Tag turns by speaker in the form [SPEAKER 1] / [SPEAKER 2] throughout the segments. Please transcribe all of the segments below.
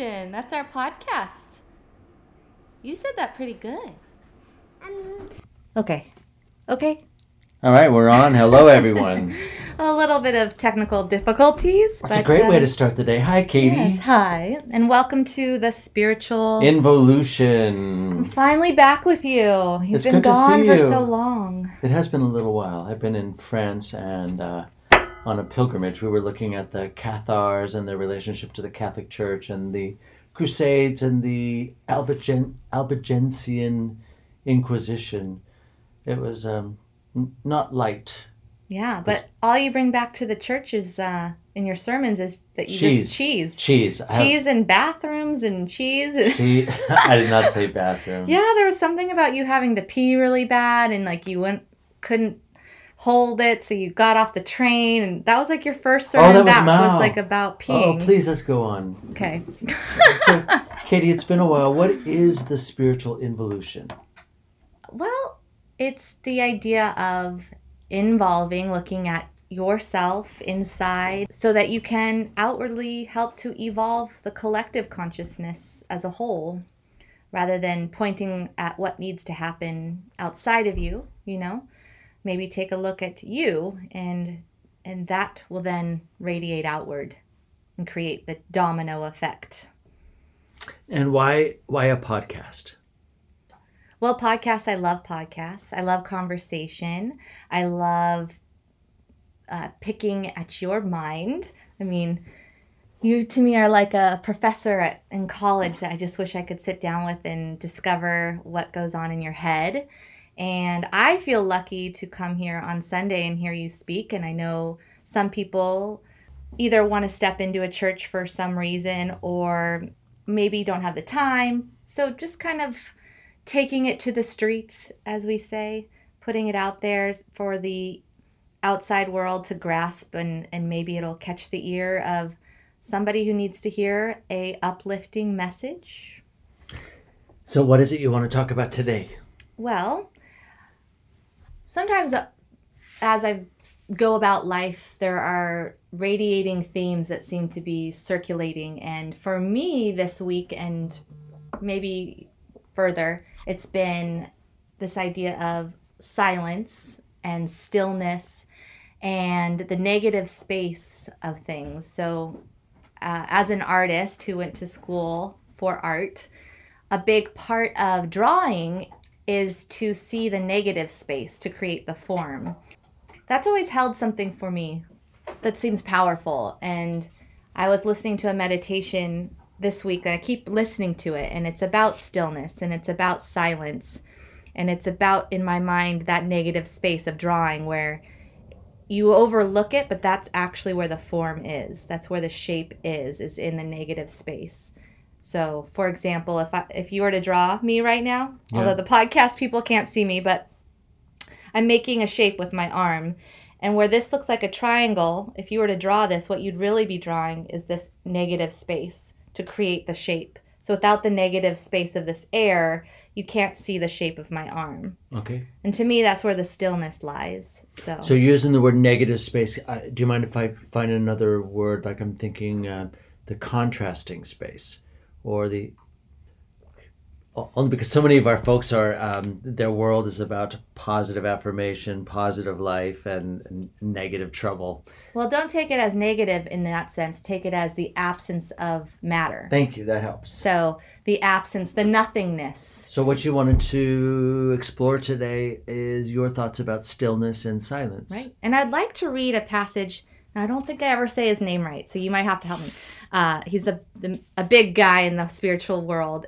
[SPEAKER 1] Involution. That's our podcast. You said that pretty good. Okay. Okay.
[SPEAKER 2] All right, we're on. Hello, everyone.
[SPEAKER 1] A little bit of technical difficulties.
[SPEAKER 2] That's a
[SPEAKER 1] but,
[SPEAKER 2] great way
[SPEAKER 1] um,
[SPEAKER 2] to start the day. Hi, Katie.
[SPEAKER 1] Yes, hi, and welcome to the spiritual.
[SPEAKER 2] Involution.
[SPEAKER 1] I'm Finally back with you. You've
[SPEAKER 2] It's
[SPEAKER 1] been
[SPEAKER 2] good to
[SPEAKER 1] gone
[SPEAKER 2] see
[SPEAKER 1] for
[SPEAKER 2] you.
[SPEAKER 1] so long.
[SPEAKER 2] It has been a little while. I've been in France and uh, on a pilgrimage. We were looking at the Cathars and their relationship to the Catholic Church and the Crusades and the Albigen- Albigensian Inquisition. It was um, n- not light.
[SPEAKER 1] Yeah, but all you bring back to the church is uh, in your sermons is that you
[SPEAKER 2] Cheese.
[SPEAKER 1] just cheese,
[SPEAKER 2] Cheese.
[SPEAKER 1] Cheese and bathrooms and cheese. and-
[SPEAKER 2] Che- I did not say bathroom.
[SPEAKER 1] yeah, there was something about you having to pee really bad and like you went couldn't hold it, so you got off the train, and that was like your first sermon
[SPEAKER 2] Oh, that was Mao.
[SPEAKER 1] was like about
[SPEAKER 2] oh,
[SPEAKER 1] peeing.
[SPEAKER 2] Oh, please, let's go on.
[SPEAKER 1] Okay.
[SPEAKER 2] So, Katie, it's been a while. What is the spiritual involution?
[SPEAKER 1] Well, it's the idea of involving, looking at yourself inside so that you can outwardly help to evolve the collective consciousness as a whole rather than pointing at what needs to happen outside of you, you know? Maybe take a look at you and and that will then radiate outward and create the domino effect.
[SPEAKER 2] And why why a podcast?
[SPEAKER 1] Well, podcasts, I love podcasts. I love conversation. I love uh, picking at your mind. I mean, you to me are like a professor at, in college that I just wish I could sit down with and discover what goes on in your head. And I feel lucky to come here on Sunday and hear you speak. And I know some people either want to step into a church for some reason or maybe don't have the time. So just kind of taking it to the streets, as we say, putting it out there for the outside world to grasp and, and maybe it'll catch the ear of somebody who needs to hear a uplifting message.
[SPEAKER 2] So, what is it you want to talk about today?
[SPEAKER 1] Well, sometimes uh, as I go about life, there are radiating themes that seem to be circulating. And for me this week, and maybe further, it's been this idea of silence and stillness and the negative space of things. So, uh, as an artist who went to school for art, a big part of drawing is to see the negative space to create the form. That's always held something for me that seems powerful. And I was listening to a meditation this week that I keep listening to it, and it's about stillness and it's about silence. And it's about, in my mind, that negative space of drawing where you overlook it, but that's actually where the form is. That's where the shape is, is in the negative space. So, for example, if I, if you were to draw me right now,
[SPEAKER 2] Yeah.
[SPEAKER 1] although the podcast people can't see me, but I'm making a shape with my arm. And where this looks like a triangle, if you were to draw this, what you'd really be drawing is this negative space to create the shape. So without the negative space of this air, you can't see the shape of my arm.
[SPEAKER 2] Okay.
[SPEAKER 1] And to me, that's where the stillness lies. So,
[SPEAKER 2] So, using the word negative space. Uh, do you mind if I find another word? Like I'm thinking uh, the contrasting space or the. Only because so many of our folks are, um, their world is about positive affirmation, positive life, and, and negative trouble.
[SPEAKER 1] well, don't take it as negative in that sense. Take it as the absence of matter.
[SPEAKER 2] Thank you. That helps.
[SPEAKER 1] So the absence, the nothingness.
[SPEAKER 2] So, what you wanted to explore today is your thoughts about stillness and silence.
[SPEAKER 1] Right. And I'd like to read a passage. Now, I don't think I ever say his name right, so you might have to help me. Uh, he's a, the, a big guy in the spiritual world.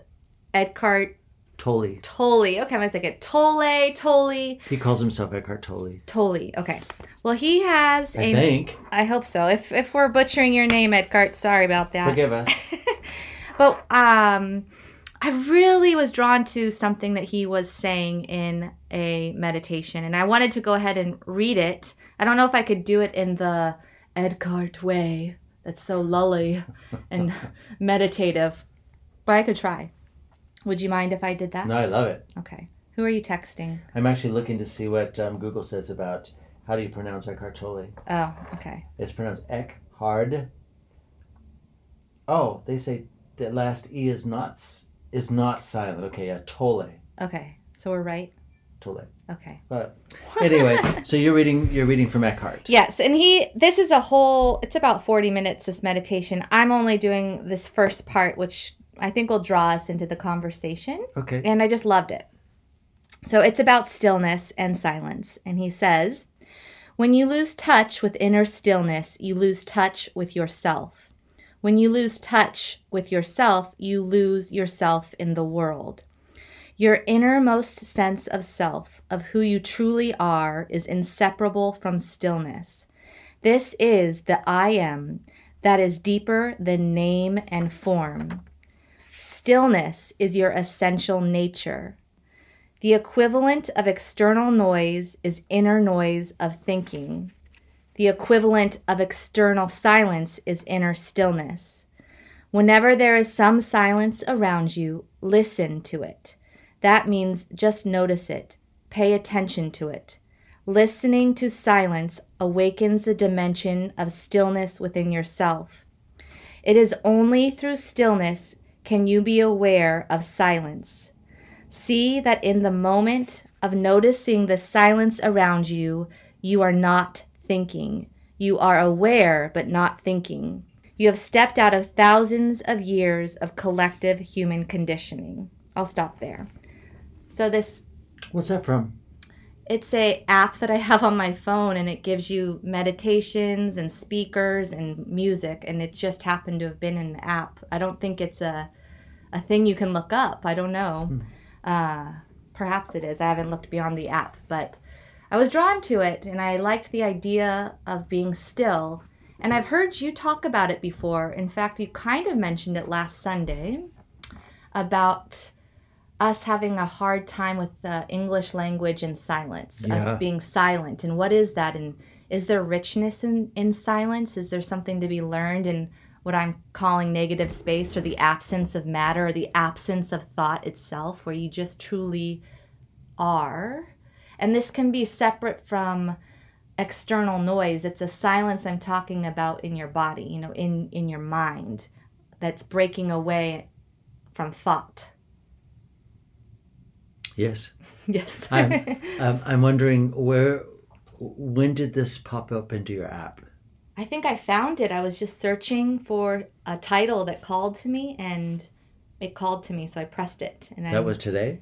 [SPEAKER 1] Eckhart
[SPEAKER 2] Tolle.
[SPEAKER 1] Tolle. Okay, I'm going to take it. Tolle, Tolle,
[SPEAKER 2] He calls himself Eckhart Tolle.
[SPEAKER 1] Tolle. Okay. Well, he has
[SPEAKER 2] I
[SPEAKER 1] a.
[SPEAKER 2] think.
[SPEAKER 1] I hope so. If, if we're butchering your name, Eckhart, sorry about that.
[SPEAKER 2] Forgive us.
[SPEAKER 1] But um, I really was drawn to something that he was saying in a meditation, and I wanted to go ahead and read it. I don't know if I could do it in the Eckhart way that's so lully and meditative, but I could try. Would you mind if I did that?
[SPEAKER 2] No, I love it.
[SPEAKER 1] Okay. Who are you texting?
[SPEAKER 2] I'm actually looking to see what um, Google says about how do you pronounce Eckhart Tolle.
[SPEAKER 1] Oh, okay.
[SPEAKER 2] It's pronounced Eckhard. Oh, they say the last e is not is not silent. Okay, yeah, tole,
[SPEAKER 1] Okay, so we're right.
[SPEAKER 2] Tole.
[SPEAKER 1] Okay.
[SPEAKER 2] But anyway, so you're reading you're reading from Eckhart.
[SPEAKER 1] Yes, and he this is a whole it's about 40 minutes this meditation. I'm only doing this first part which I think will draw us into the conversation
[SPEAKER 2] Okay.
[SPEAKER 1] and I just loved it. So it's about stillness and silence and he says, "When you lose touch with inner stillness, you lose touch with yourself. When you lose touch with yourself, you lose yourself in the world." Your innermost sense of self, of who you truly are, is inseparable from stillness. This is the I am that is deeper than name and form. Stillness is your essential nature. The equivalent of external noise is inner noise of thinking. The equivalent of external silence is inner stillness. Whenever there is some silence around you, listen to it. That means just notice it, pay attention to it. Listening to silence awakens the dimension of stillness within yourself. It is only through stillness can you be aware of silence. See that in the moment of noticing the silence around you, you are not thinking. You are aware but not thinking. You have stepped out of thousands of years of collective human conditioning. I'll stop there. So this
[SPEAKER 2] What's that from?
[SPEAKER 1] it's a app that I have on my phone and it gives you meditations and speakers and music and it just happened to have been in the app. I don't think it's a a thing you can look up. I don't know. Uh, perhaps it is. I haven't looked beyond the app, but I was drawn to it and I liked the idea of being still. And I've heard you talk about it before. In fact, you kind of mentioned it last Sunday about us having a hard time with the English language and silence,
[SPEAKER 2] Yeah.
[SPEAKER 1] us being silent. And what is that? And is there richness in, in silence? Is there something to be learned in what I'm calling negative space or the absence of matter or the absence of thought itself, where you just truly are? And this can be separate from external noise. It's a silence I'm talking about in your body, you know, in, in your mind that's breaking away from thought.
[SPEAKER 2] Yes.
[SPEAKER 1] Yes.
[SPEAKER 2] I'm um, I'm wondering where when did this pop up into your app?
[SPEAKER 1] I think I found it. I was just searching for a title that called to me, and it called to me, so I pressed it. And
[SPEAKER 2] That was today.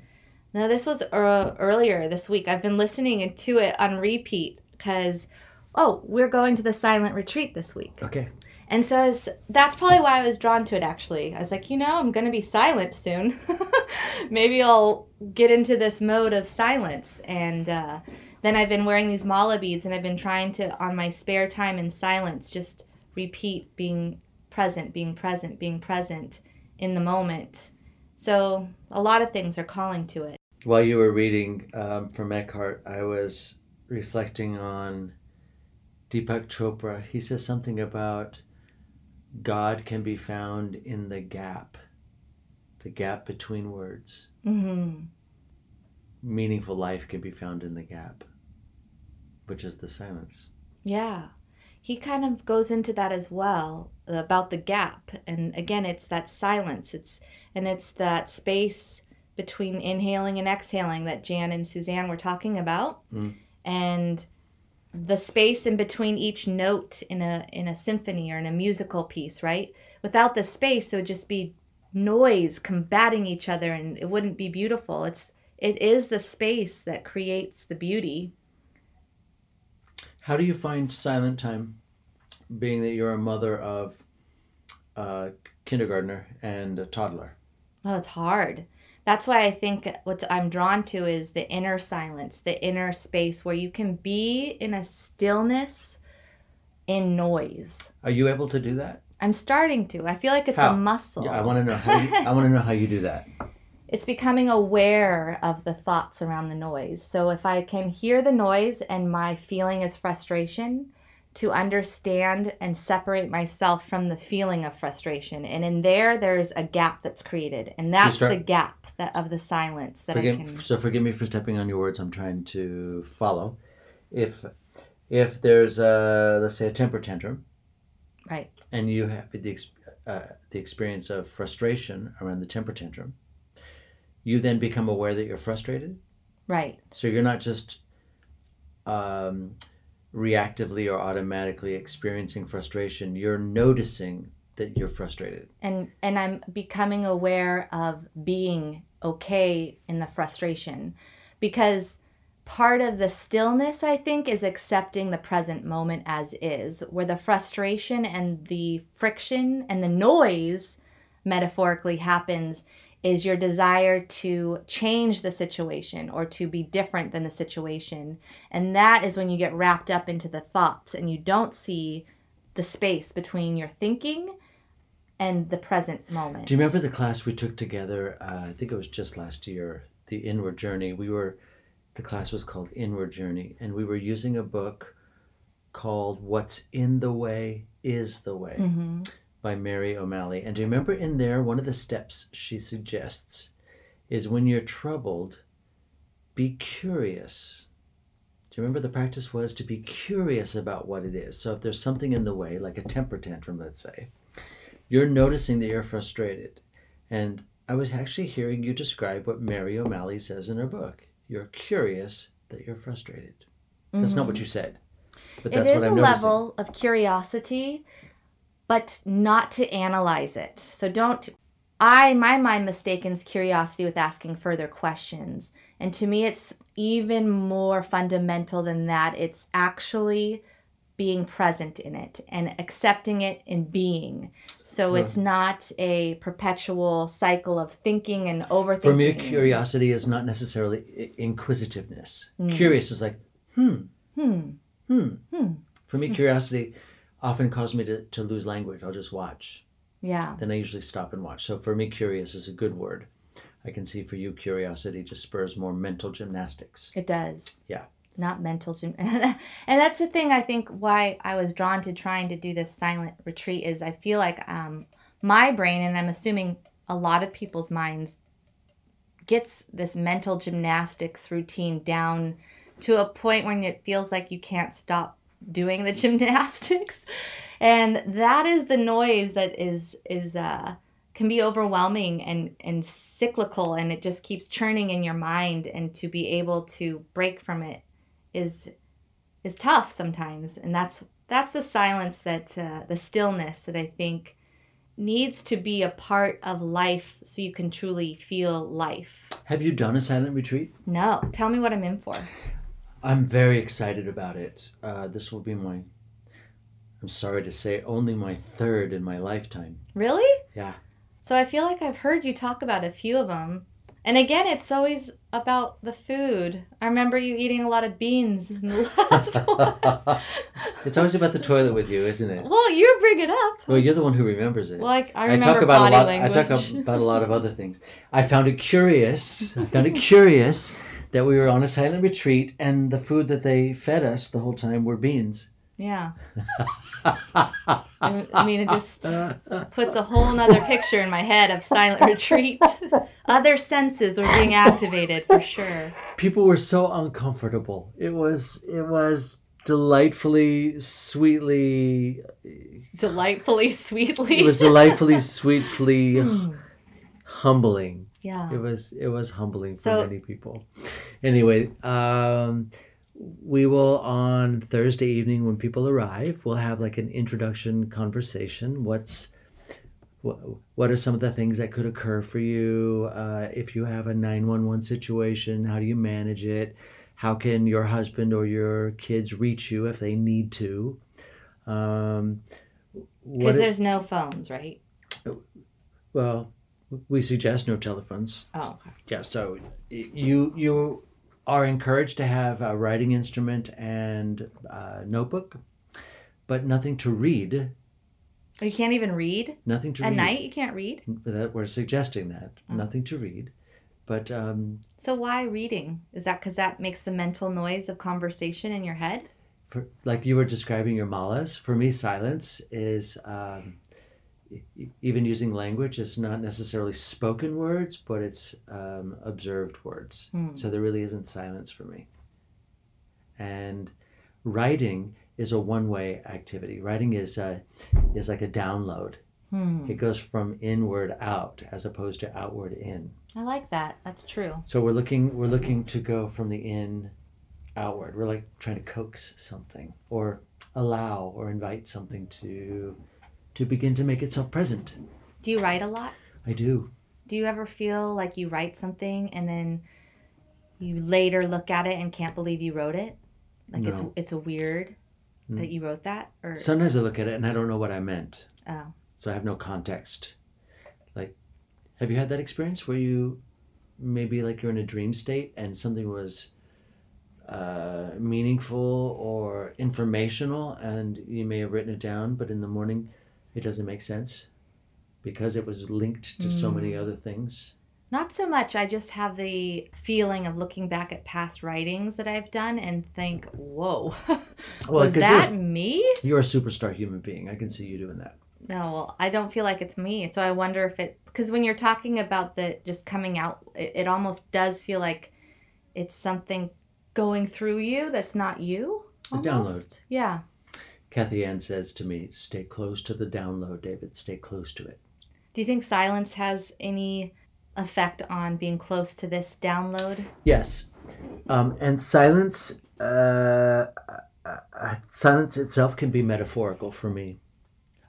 [SPEAKER 1] no, this was uh, earlier this week. I've been listening to it on repeat because, oh, we're going to the silent retreat this week,
[SPEAKER 2] Okay.
[SPEAKER 1] and so it's, that's probably why I was drawn to it. Actually, I was like, you know, I'm gonna be silent soon. Maybe I'll get into this mode of silence, and uh, then I've been wearing these mala beads, and I've been trying to, on my spare time in silence, just repeat being present, being present, being present in the moment. So a lot of things are calling to it.
[SPEAKER 2] While you were reading um, from Eckhart, I was reflecting on Deepak Chopra. He says something about God can be found in the gap, the gap between words.
[SPEAKER 1] hmm
[SPEAKER 2] Meaningful life can be found in the gap, which is the silence.
[SPEAKER 1] Yeah. He kind of goes into that as well about the gap. And again, it's that silence. It's and it's that space between inhaling and exhaling that Jan and Suzanne were talking about.
[SPEAKER 2] Mm.
[SPEAKER 1] And the space in between each note in a in a symphony or in a musical piece, right? Without the space, it would just be noise combating each other and it wouldn't be beautiful. It's it is the space that creates the beauty.
[SPEAKER 2] How do you find silent time, being that you're a mother of a kindergartner and a toddler?
[SPEAKER 1] Well, it's hard. That's why I think what I'm drawn to is the inner silence, the inner space where you can be in a stillness in noise.
[SPEAKER 2] Are you able to do that?
[SPEAKER 1] I'm starting to. I feel like it's
[SPEAKER 2] How?
[SPEAKER 1] a muscle.
[SPEAKER 2] Yeah, I want to know how. You, I want to know how you do that.
[SPEAKER 1] it's becoming aware of the thoughts around the noise. So if I can hear the noise and my feeling is frustration, to understand and separate myself from the feeling of frustration. And in there there's a gap that's created. And that's
[SPEAKER 2] start-
[SPEAKER 1] the gap that of the silence that I can
[SPEAKER 2] So forgive me for stepping on your words. I'm trying to follow. If if there's a let's say a temper tantrum,
[SPEAKER 1] Right.
[SPEAKER 2] and you have the uh, the experience of frustration around the temper tantrum, you then become aware that you're frustrated.
[SPEAKER 1] Right.
[SPEAKER 2] So you're not just um, reactively or automatically experiencing frustration. You're noticing that you're frustrated.
[SPEAKER 1] And and I'm becoming aware of being okay in the frustration because part of the stillness I think is accepting the present moment as is where the frustration and the friction and the noise metaphorically happens is your desire to change the situation or to be different than the situation. And that is when you get wrapped up into the thoughts and you don't see the space between your thinking and the present moment.
[SPEAKER 2] Do you remember the class we took together? Uh, I think it was just last year, the Inward Journey. We were, the class was called Inward Journey, and we were using a book called What's in the Way is the Way.
[SPEAKER 1] hmm
[SPEAKER 2] by Mary O'Malley. And do you remember in there, one of the steps she suggests is when you're troubled, be curious. Do you remember the practice was to be curious about what it is? So if there's something in the way, like a temper tantrum, let's say, you're noticing that you're frustrated. And I was actually hearing you describe what Mary O'Malley says in her book. You're curious that you're frustrated. That's not what you said. But
[SPEAKER 1] Mm-hmm.
[SPEAKER 2] That's
[SPEAKER 1] is
[SPEAKER 2] what I'm noticing.
[SPEAKER 1] level of curiosity, but not to analyze it. So don't. I my mind mistakens curiosity with asking further questions, and to me, it's even more fundamental than that. It's actually being present in it and accepting it and being. So it's not a perpetual cycle of thinking and overthinking.
[SPEAKER 2] For me, curiosity is not necessarily inquisitiveness. Curious is like, hmm,
[SPEAKER 1] Hmm.
[SPEAKER 2] hmm.
[SPEAKER 1] Hmm.
[SPEAKER 2] For me, curiosity often causes me to, to lose language. I'll just watch.
[SPEAKER 1] Yeah.
[SPEAKER 2] Then I usually stop and watch. So for me, curious is a good word. I can see for you, curiosity just spurs more mental gymnastics.
[SPEAKER 1] It does.
[SPEAKER 2] Yeah.
[SPEAKER 1] Not mental gym. and that's the thing I think why I was drawn to trying to do this silent retreat is I feel like um, my brain, and I'm assuming a lot of people's minds, gets this mental gymnastics routine down to a point when it feels like you can't stop doing the gymnastics. And that is the noise that is is uh can be overwhelming and and cyclical and it just keeps churning in your mind and to be able to break from it is is tough sometimes and that's that's the silence that uh, the stillness that i think needs to be a part of life so you can truly feel life
[SPEAKER 2] Have you done a silent retreat?
[SPEAKER 1] no tell me what i'm in for
[SPEAKER 2] I'm very excited about it. Uh, this will be my, I'm sorry to say, only my third in my lifetime.
[SPEAKER 1] really
[SPEAKER 2] Yeah.
[SPEAKER 1] so i feel like i've heard you talk about a few of them and again it's always about the food i remember you eating a lot of beans in the last one
[SPEAKER 2] it's always about the toilet with you, isn't it?
[SPEAKER 1] well you bring it up
[SPEAKER 2] Well, you're the one who remembers it.
[SPEAKER 1] well I, I
[SPEAKER 2] I
[SPEAKER 1] remember
[SPEAKER 2] talk about
[SPEAKER 1] body
[SPEAKER 2] a lot.
[SPEAKER 1] language
[SPEAKER 2] I talk about a lot of other things. I found it curious. I found it curious that we were on a silent retreat, and the food that they fed us the whole time were beans.
[SPEAKER 1] yeah I, mean, it just puts a whole nother picture in my head of silent retreat. Other senses were being activated for sure.
[SPEAKER 2] People were so uncomfortable. It was. It was delightfully, sweetly.
[SPEAKER 1] Delightfully, sweetly.
[SPEAKER 2] It was delightfully, sweetly hmm. humbling.
[SPEAKER 1] Yeah.
[SPEAKER 2] It was. It was humbling for
[SPEAKER 1] So-
[SPEAKER 2] many people. Anyway, um, we will on Thursday evening when people arrive, we'll have like an introduction conversation. What's what, what are some of the things that could occur for you uh, if you have a 911 situation? How do you manage it? How can your husband or your kids reach you if they need to? Um,
[SPEAKER 1] Because there's no phones, right?
[SPEAKER 2] well, we suggest no telephones.
[SPEAKER 1] Oh, okay.
[SPEAKER 2] Yeah, so you you are encouraged to have a writing instrument and uh, notebook, but nothing to read.
[SPEAKER 1] You can't even read
[SPEAKER 2] Nothing to read.
[SPEAKER 1] at
[SPEAKER 2] read.
[SPEAKER 1] night. You can't read.
[SPEAKER 2] That we're suggesting that
[SPEAKER 1] Oh.
[SPEAKER 2] nothing to read, but um,
[SPEAKER 1] So why reading? Is that because that makes the mental noise of conversation in your head?
[SPEAKER 2] for like you were describing your malas. For me, silence is um, even using language is not necessarily spoken words, but it's um, observed words.
[SPEAKER 1] Hmm.
[SPEAKER 2] So there really isn't silence for me. And writing is a one-way activity. Writing is uh, is like a download.
[SPEAKER 1] Hmm.
[SPEAKER 2] It goes from inward out as opposed to outward in.
[SPEAKER 1] I like that. That's true.
[SPEAKER 2] So we're looking we're looking to go from the in outward. We're like trying to coax something or allow or invite something to to begin to make itself present.
[SPEAKER 1] Do you write a lot?
[SPEAKER 2] I do.
[SPEAKER 1] Do you ever feel like you write something and then you later look at it and can't believe you wrote it? Like it's it's a weird
[SPEAKER 2] Mm.
[SPEAKER 1] that you wrote that or
[SPEAKER 2] Sometimes I look at it and I don't know what I meant.
[SPEAKER 1] oh
[SPEAKER 2] So I have no context. Like have you had that experience where you maybe like you're in a dream state and something was uh, meaningful or informational and you may have written it down but in the morning it doesn't make sense because it was linked to so many mm. other things
[SPEAKER 1] Not so much. I just have the feeling of looking back at past writings that I've done and think, "Whoa,
[SPEAKER 2] Well,
[SPEAKER 1] was that me?"
[SPEAKER 2] you're a superstar human being i can see you doing that
[SPEAKER 1] No, well, I don't feel like it's me. So I wonder if it because when you're talking about the just coming out, it, it almost does feel like it's something going through you that's not you.
[SPEAKER 2] A download.
[SPEAKER 1] Yeah.
[SPEAKER 2] Kathy ann says to me stay close to the download david stay close to it
[SPEAKER 1] Do you think silence has any effect on being close to this download?
[SPEAKER 2] Yes, um, and silence. Uh, uh, silence itself can be metaphorical for me.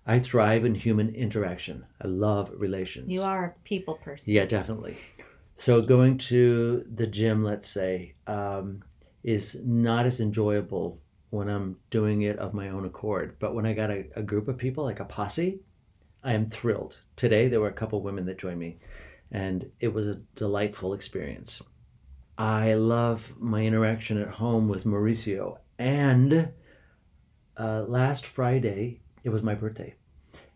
[SPEAKER 2] I thrive in human interaction. I love relations.
[SPEAKER 1] You are a people person.
[SPEAKER 2] Yeah, definitely. So going to the gym, let's say, um, is not as enjoyable when I'm doing it of my own accord. But when I got a, a group of people, like a posse, I am thrilled. Today there were a couple women that joined me, and it was a delightful experience. I love my interaction at home with Mauricio. And uh, last Friday, it was my birthday,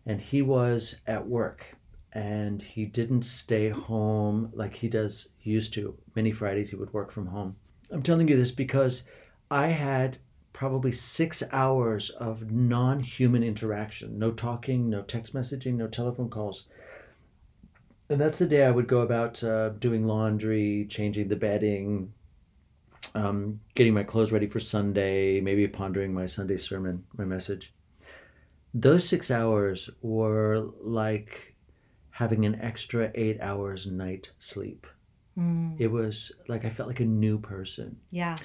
[SPEAKER 2] and he was at work and he didn't stay home like he does used to. Many Fridays he would work from home. I'm telling you this because I had probably six hours of non human interaction no talking, no text messaging, no telephone calls. And that's the day I would go about uh, doing laundry, changing the bedding, um, getting my clothes ready for Sunday, maybe pondering my Sunday sermon, my message. Those six hours were like having an extra eight hours night sleep.
[SPEAKER 1] Mm,
[SPEAKER 2] It was like I felt like a new person.
[SPEAKER 1] yeah.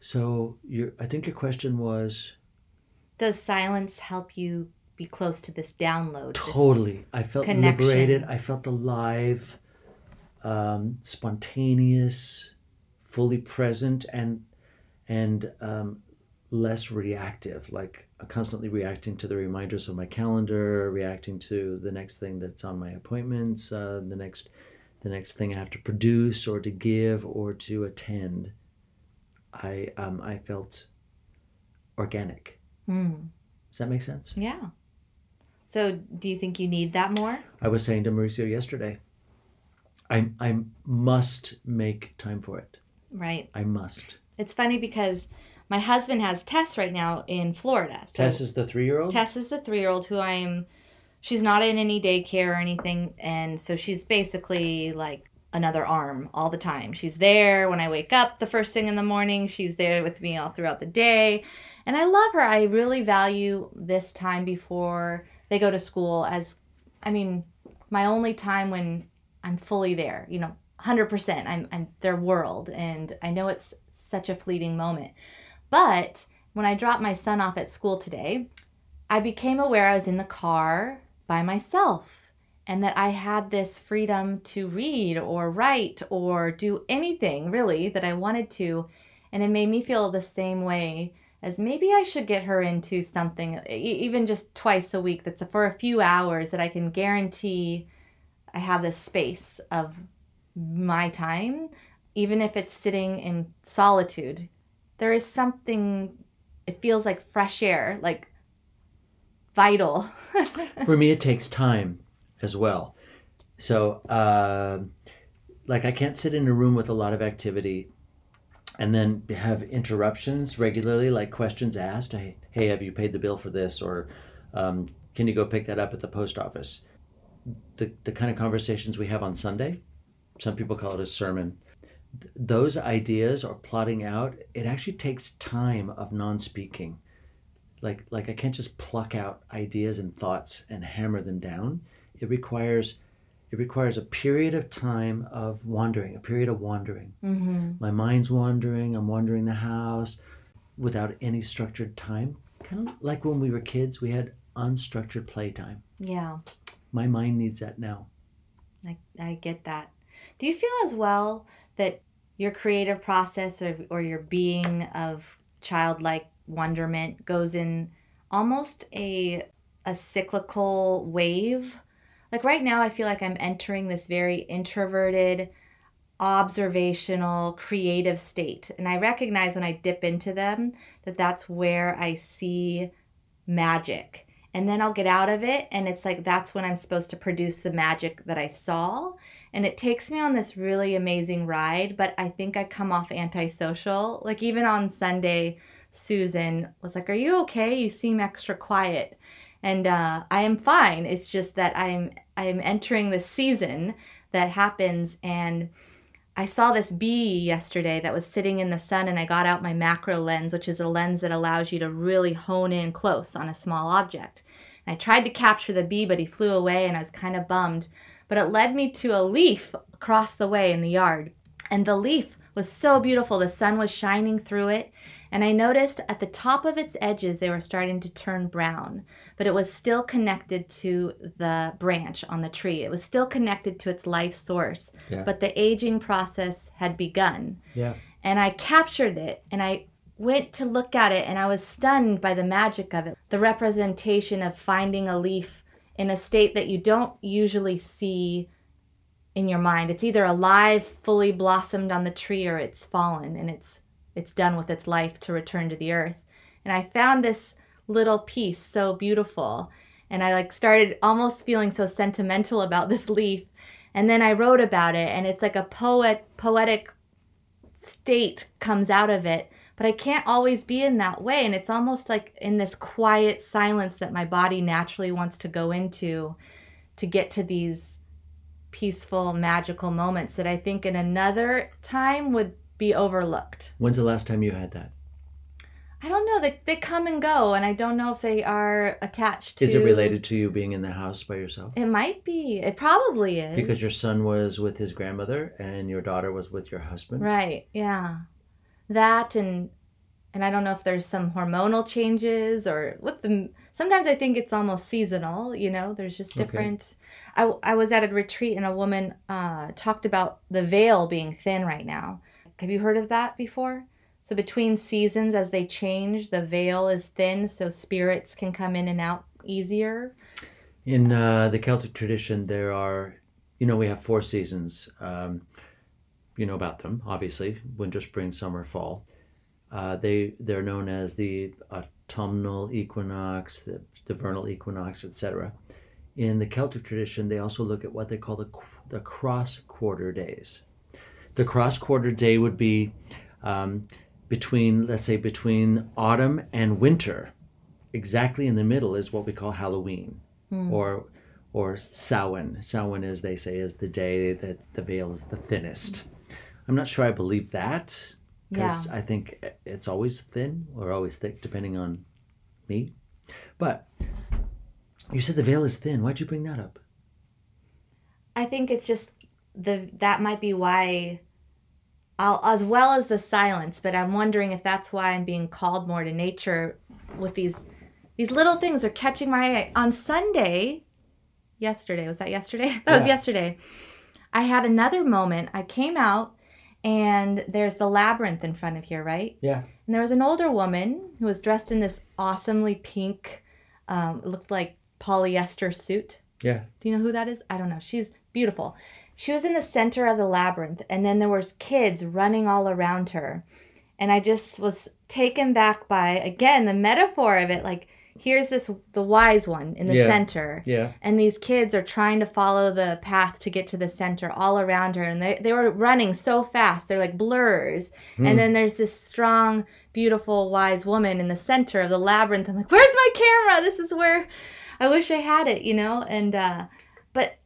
[SPEAKER 2] So your, I think your question was
[SPEAKER 1] Does silence help you be close to this download? this-
[SPEAKER 2] totally. I felt
[SPEAKER 1] connection.
[SPEAKER 2] liberated. I felt alive, um, spontaneous, fully present, and and um, less reactive. Like constantly reacting to the reminders of my calendar, reacting to the next thing that's on my appointments, uh, the next the next thing I have to produce or to give or to attend. I um, I felt organic.
[SPEAKER 1] Mm,
[SPEAKER 2] Does that make sense?
[SPEAKER 1] yeah. So do you think you need that more?
[SPEAKER 2] I was saying to Mauricio yesterday, I I must make time for it.
[SPEAKER 1] Right.
[SPEAKER 2] I must.
[SPEAKER 1] It's funny because my husband has Tess right now in Florida. So
[SPEAKER 2] Tess is the three year old.
[SPEAKER 1] Tess is the three year old who I am. She's not in any daycare or anything, and so she's basically like another arm all the time. She's there when I wake up the first thing in the morning. She's there with me all throughout the day, and I love her. I really value this time before they go to school as, I mean, my only time when I'm fully there. You know, hundred percent. I'm I'm their world, and I know it's such a fleeting moment, but when I dropped my son off at school today, I became aware I was in the car by myself and that I had this freedom to read or write or do anything really that I wanted to. And it made me feel the same way as maybe I should get her into something, even just twice a week, that's for a few hours that I can guarantee I have this space of my time, even if it's sitting in solitude. There is something, it feels like fresh air, like vital.
[SPEAKER 2] for me, it takes time as well. So, uh, like, I can't sit in a room with a lot of activity and then have interruptions regularly, like questions asked. Hey, have you paid the bill for this? Or um, can you go pick that up at the post office? The, the kind of conversations we have on Sunday, some people call it a sermon. Th- Those ideas or plotting out, it actually takes time of non speaking like like I can't just pluck out ideas and thoughts and hammer them down. It requires it requires a period of time of wandering, a period of wandering.
[SPEAKER 1] Mm-hmm.
[SPEAKER 2] My mind's wandering, I'm wandering the house without any structured time. Kind of like when we were kids, we had unstructured playtime.
[SPEAKER 1] Yeah,
[SPEAKER 2] My mind needs that now.
[SPEAKER 1] I, I get that. Do you feel as well that your creative process or, or your being of childlike wonderment goes in almost a a cyclical wave? Like right now I feel like I'm entering this very introverted, observational, creative state. And I recognize when I dip into them that that's where I see magic. And then I'll get out of it and it's like that's when I'm supposed to produce the magic that I saw. And it takes me on this really amazing ride, but I think I come off antisocial. Like even on Sunday, Susan was like, "Are you okay? You seem extra quiet." And uh, I am fine. It's just that I'm I'm entering the season that happens, and I saw this bee yesterday that was sitting in the sun, and I got out my macro lens, which is a lens that allows you to really hone in close on a small object. And I tried to capture the bee, but he flew away, and I was kind of bummed. But it led me to a leaf across the way in the yard, and the leaf was so beautiful. The sun was shining through it, and I noticed at the top of its edges they were starting to turn brown, but it was still connected to the branch on the tree. It was still connected to its life source,
[SPEAKER 2] Yeah.
[SPEAKER 1] but the aging process had begun.
[SPEAKER 2] Yeah.
[SPEAKER 1] And I captured it and I went to look at it and I was stunned by the magic of it. The representation of finding a leaf in a state that you don't usually see in your mind. It's either alive, fully blossomed on the tree, or it's fallen and it's it's done with its life to return to the earth. And I found this little piece so beautiful. And I like started almost feeling so sentimental about this leaf. And then I wrote about it and it's like a poet poetic state comes out of it. But I can't always be in that way. And it's almost like in this quiet silence that my body naturally wants to go into to get to these peaceful, magical moments that I think in another time would be overlooked.
[SPEAKER 2] When's the last time you had that?
[SPEAKER 1] I don't know. They, they come and go, and I don't know if they are attached to.
[SPEAKER 2] Is it related to you being in the house by yourself?
[SPEAKER 1] It might be. It probably is.
[SPEAKER 2] Because your son was with his grandmother and your daughter was with your husband.
[SPEAKER 1] Right. Yeah. That and and I don't know if there's some hormonal changes or what the. Sometimes I think it's almost seasonal. You know, there's just
[SPEAKER 2] Okay.
[SPEAKER 1] different. I I was at a retreat and a woman uh, talked about the veil being thin right now. Have you heard of that before? So between seasons, as they change, the veil is thin, so spirits can come in and out easier.
[SPEAKER 2] In uh, the Celtic tradition, there are, you know, we have four seasons. Um, you know about them, obviously: winter, spring, summer, fall. Uh, they they're known as the autumnal equinox, the, the vernal equinox, etc. In the Celtic tradition, they also look at what they call the the cross quarter days. The cross quarter day would be um, between, let's say, between autumn and winter. Exactly in the middle is what we call Halloween or or Samhain. Samhain, as they say, is the day that the veil is the thinnest. I'm not sure I believe that because I think it's always thin or always thick, depending on me. But you said the veil is thin. Why'd you bring that up?
[SPEAKER 1] I think it's just the that might be why I'll, as well as the silence, but I'm wondering if that's why I'm being called more to nature with these these little things are catching my eye. On Sunday, yesterday, was that yesterday? That was yesterday. I had another moment. I came out and there's the labyrinth in front of here, right?
[SPEAKER 2] Yeah.
[SPEAKER 1] And there was an older woman who was dressed in this awesomely pink, um, looked like polyester suit.
[SPEAKER 2] Yeah.
[SPEAKER 1] Do you know who that is? I don't know. She's beautiful. She was in the center of the labyrinth, and then there was kids running all around her, and I just was taken back by again the metaphor of it. Like here's this the wise one in the
[SPEAKER 2] Yeah.
[SPEAKER 1] center,
[SPEAKER 2] Yeah.
[SPEAKER 1] and these kids are trying to follow the path to get to the center all around her, and they they were running so fast they're like blurs,
[SPEAKER 2] Hmm.
[SPEAKER 1] and then there's this strong, beautiful, wise woman in the center of the labyrinth. I'm like, where's my camera? This is where I wish I had it, you know? And uh but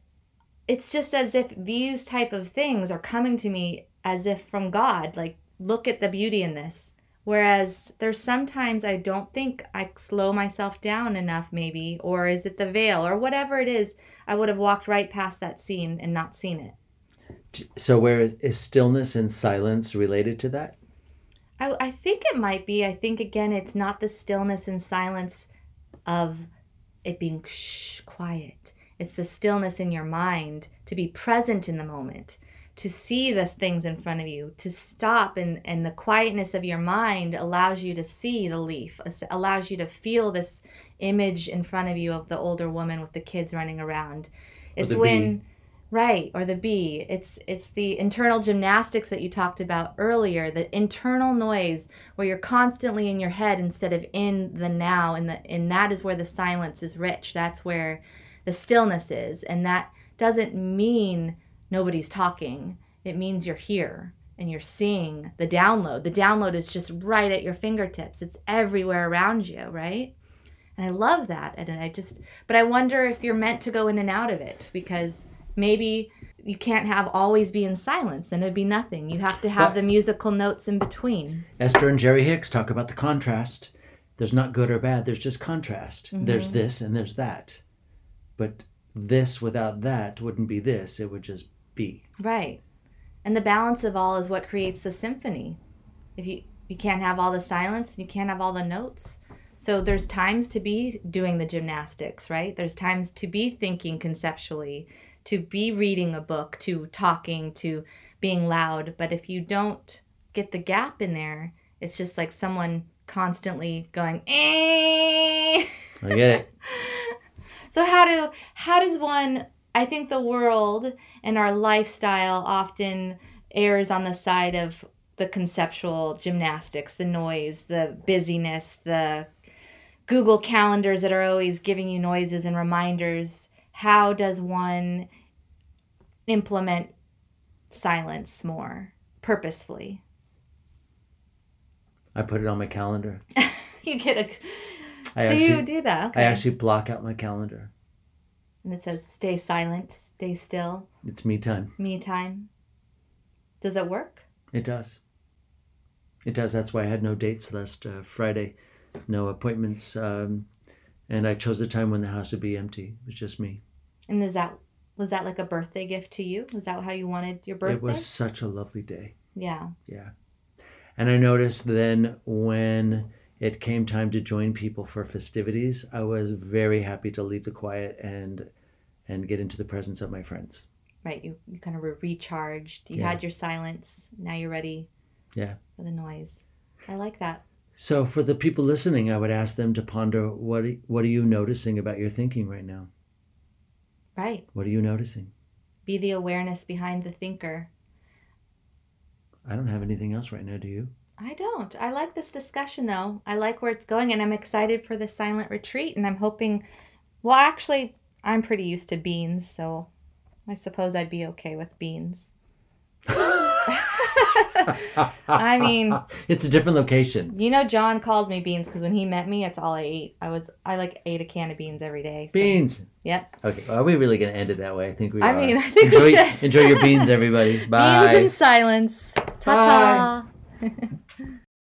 [SPEAKER 1] it's just as if these type of things are coming to me as if from God. Like, look at the beauty in this. Whereas there's sometimes I don't think I slow myself down enough, maybe, or is it the veil or whatever it is? I would have walked right past that scene and not seen it.
[SPEAKER 2] So, where is, is stillness and silence related to that?
[SPEAKER 1] I, I think it might be. I think, again, it's not the stillness and silence of it being shh, quiet. It's the stillness in your mind to be present in the moment, to see the things in front of you, to stop, and, and the quietness of your mind allows you to see the leaf, allows you to feel this image in front of you of the older woman with the kids running around. It's when. Bee Right, or the bee. It's it's the internal gymnastics that you talked about earlier, the internal noise where you're constantly in your head instead of in the now and the and that is where the silence is rich. That's where the stillness is. And that doesn't mean nobody's talking. It means you're here and you're seeing the download. The download is just right at your fingertips. It's everywhere around you, right? And I love that. And I just but I wonder if you're meant to go in and out of it because maybe you can't have always be in silence and it'd be nothing. You have to have the musical notes in between.
[SPEAKER 2] Esther and Jerry Hicks talk about the contrast. There's not good or bad, there's just contrast. Mm-hmm. There's this and there's that. But this without that wouldn't be this, it would just be.
[SPEAKER 1] Right. And the balance of all is what creates the symphony. If you you can't have all the silence, you can't have all the notes. So there's times to be doing the gymnastics, right? There's times to be thinking conceptually to be reading a book, to talking, to being loud. But if you don't get the gap in there, it's just like someone constantly going, eh.
[SPEAKER 2] I get it.
[SPEAKER 1] so how do how does one I think the world and our lifestyle often errs on the side of the conceptual gymnastics, the noise, the busyness, the Google calendars that are always giving you noises and reminders how does one implement silence more purposefully?
[SPEAKER 2] I put it on my calendar.
[SPEAKER 1] you get a. I so actually, you do that. Okay.
[SPEAKER 2] I actually block out my calendar.
[SPEAKER 1] And it says stay silent, stay still.
[SPEAKER 2] It's me time.
[SPEAKER 1] Me time. Does it work?
[SPEAKER 2] It does. It does. That's why I had no dates last uh, Friday, no appointments, um, and I chose a time when the house would be empty. It was just me.
[SPEAKER 1] And is that was that like a birthday gift to you? Was that how you wanted your birthday?
[SPEAKER 2] It was such a lovely day.
[SPEAKER 1] Yeah.
[SPEAKER 2] Yeah. And I noticed then when it came time to join people for festivities, I was very happy to leave the quiet and and get into the presence of my friends.
[SPEAKER 1] Right. You you kind of were recharged. You yeah. had your silence. Now you're ready.
[SPEAKER 2] Yeah.
[SPEAKER 1] For the noise. I like that.
[SPEAKER 2] So for the people listening, I would ask them to ponder what what are you noticing about your thinking right now?
[SPEAKER 1] Right.
[SPEAKER 2] What are you noticing?
[SPEAKER 1] Be the awareness behind the thinker.
[SPEAKER 2] I don't have anything else right now, do you?
[SPEAKER 1] I don't. I like this discussion though. I like where it's going and I'm excited for the silent retreat and I'm hoping well actually I'm pretty used to beans, so I suppose I'd be okay with beans. I mean,
[SPEAKER 2] it's a different location.
[SPEAKER 1] You know, John calls me beans because when he met me, it's all I ate. I was I like ate a can of beans every day.
[SPEAKER 2] So. Beans.
[SPEAKER 1] Yep.
[SPEAKER 2] Okay. Well, are we really gonna end it that way? I think we.
[SPEAKER 1] I
[SPEAKER 2] are.
[SPEAKER 1] mean, I think
[SPEAKER 2] enjoy,
[SPEAKER 1] we should.
[SPEAKER 2] enjoy your beans, everybody. Bye.
[SPEAKER 1] Beans in silence. Ta ta. yeah